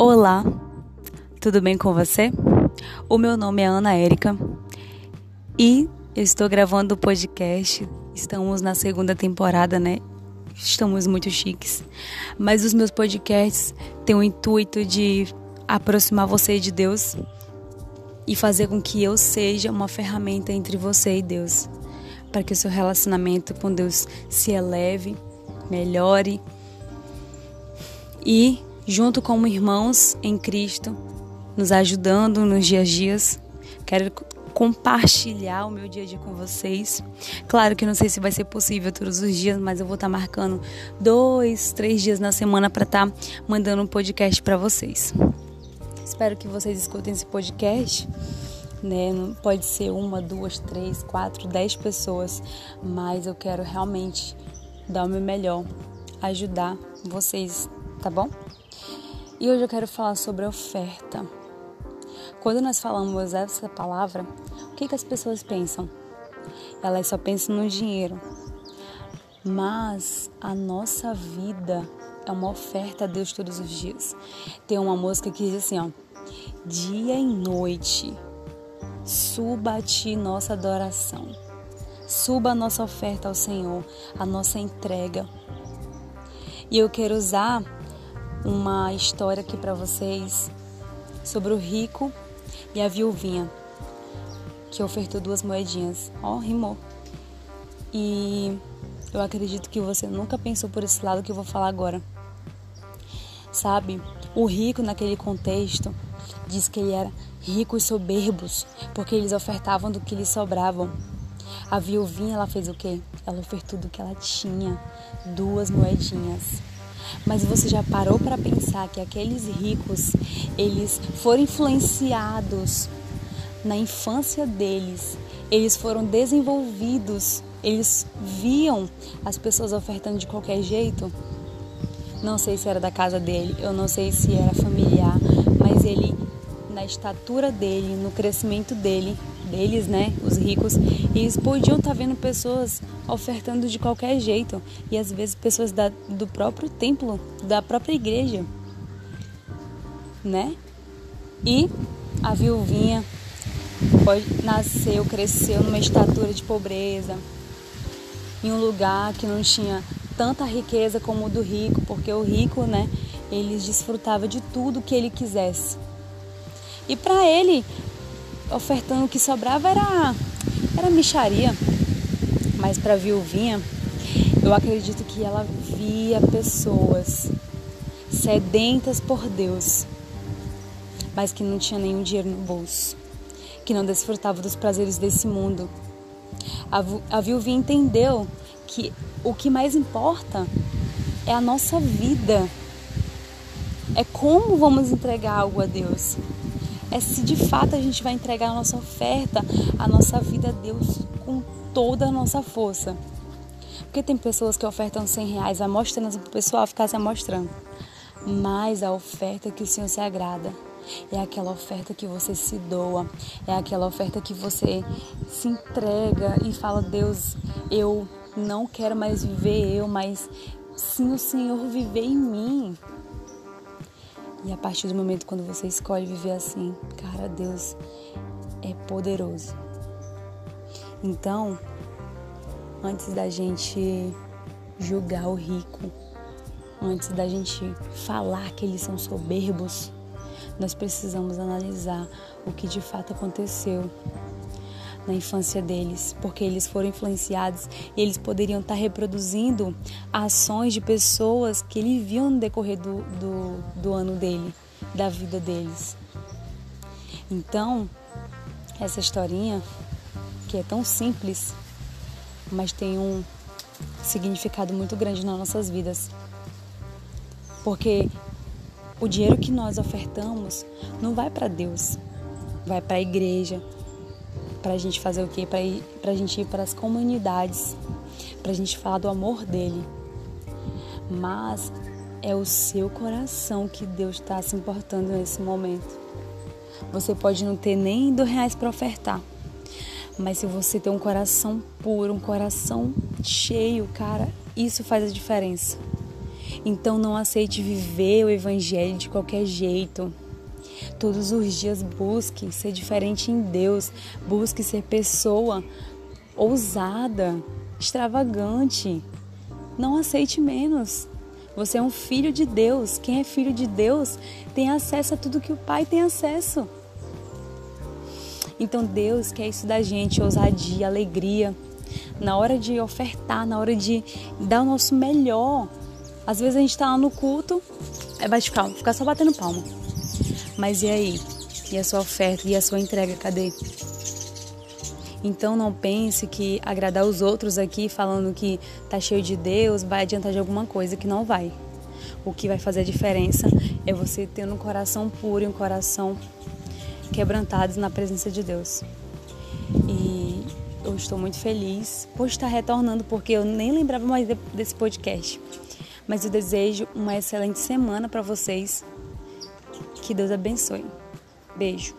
Olá, tudo bem com você? O meu nome é Ana Érica e eu estou gravando o podcast. Estamos na segunda temporada, né? Estamos muito chiques. Mas os meus podcasts têm o intuito de aproximar você de Deus e fazer com que eu seja uma ferramenta entre você e Deus, para que o seu relacionamento com Deus se eleve, melhore e junto como irmãos em Cristo, nos ajudando nos dias a dias. Quero compartilhar o meu dia a dia com vocês. Claro que não sei se vai ser possível todos os dias, mas eu vou estar marcando dois, três dias na semana para estar mandando um podcast para vocês. Espero que vocês escutem esse podcast. Né? Pode ser uma, duas, três, quatro, dez pessoas, mas eu quero realmente dar o meu melhor, ajudar vocês, tá bom? E hoje eu quero falar sobre oferta. Quando nós falamos essa palavra, o que, que as pessoas pensam? Elas só pensam no dinheiro. Mas a nossa vida é uma oferta a Deus todos os dias. Tem uma música que diz assim, ó: Dia e noite suba a ti nossa adoração. Suba a nossa oferta ao Senhor, a nossa entrega. E eu quero usar uma história aqui para vocês sobre o rico e a viuvinha que ofertou duas moedinhas. Ó, oh, rimou. E eu acredito que você nunca pensou por esse lado que eu vou falar agora. Sabe, o rico naquele contexto diz que ele era rico e soberbos, porque eles ofertavam do que lhes sobravam. A viuvinha, ela fez o quê? Ela ofertou do que ela tinha, duas moedinhas. Mas você já parou para pensar que aqueles ricos, eles foram influenciados na infância deles, eles foram desenvolvidos, eles viam as pessoas ofertando de qualquer jeito? Não sei se era da casa dele, eu não sei se era familiar, mas ele na estatura dele, no crescimento dele, deles, né, os ricos, eles podiam estar tá vendo pessoas ofertando de qualquer jeito e às vezes pessoas da, do próprio templo, da própria igreja, né? E a viuvinha nasceu, cresceu numa estatura de pobreza, em um lugar que não tinha tanta riqueza como o do rico, porque o rico, né, ele desfrutava de tudo que ele quisesse. E para ele, ofertando o que sobrava era, era micharia. Mas para a viuvinha, eu acredito que ela via pessoas sedentas por Deus, mas que não tinha nenhum dinheiro no bolso, que não desfrutava dos prazeres desse mundo. A, a viuvinha entendeu que o que mais importa é a nossa vida, é como vamos entregar algo a Deus é se de fato a gente vai entregar a nossa oferta, a nossa vida a Deus com toda a nossa força. Porque tem pessoas que ofertam 100 reais amostrando para o pessoal ficar se amostrando. Mas a oferta que o Senhor se agrada é aquela oferta que você se doa, é aquela oferta que você se entrega e fala: Deus, eu não quero mais viver eu, mas sim o Senhor viver em mim. E a partir do momento quando você escolhe viver assim, cara, Deus é poderoso. Então, antes da gente julgar o rico, antes da gente falar que eles são soberbos, nós precisamos analisar o que de fato aconteceu na infância deles, porque eles foram influenciados e eles poderiam estar reproduzindo ações de pessoas que ele viu no decorrer do, do, do ano dele, da vida deles. Então, essa historinha, que é tão simples, mas tem um significado muito grande nas nossas vidas. Porque o dinheiro que nós ofertamos não vai para Deus, vai para a igreja, para a gente fazer o quê? Para a gente ir para as comunidades, para a gente falar do amor dele. Mas é o seu coração que Deus está se importando nesse momento. Você pode não ter nem dois reais para ofertar, mas se você tem um coração puro, um coração cheio, cara, isso faz a diferença. Então não aceite viver o evangelho de qualquer jeito. Todos os dias busque ser diferente em Deus, busque ser pessoa ousada, extravagante. Não aceite menos. Você é um filho de Deus. Quem é filho de Deus tem acesso a tudo que o Pai tem acesso. Então Deus quer isso da gente, ousadia, alegria. Na hora de ofertar, na hora de dar o nosso melhor. Às vezes a gente está lá no culto, vai ficar, ficar só batendo palma. Mas e aí? E a sua oferta? E a sua entrega? Cadê? Então não pense que agradar os outros aqui falando que tá cheio de Deus vai adiantar de alguma coisa que não vai. O que vai fazer a diferença é você ter um coração puro e um coração quebrantados na presença de Deus. E eu estou muito feliz por estar retornando, porque eu nem lembrava mais desse podcast. Mas eu desejo uma excelente semana para vocês. Que Deus abençoe. Beijo.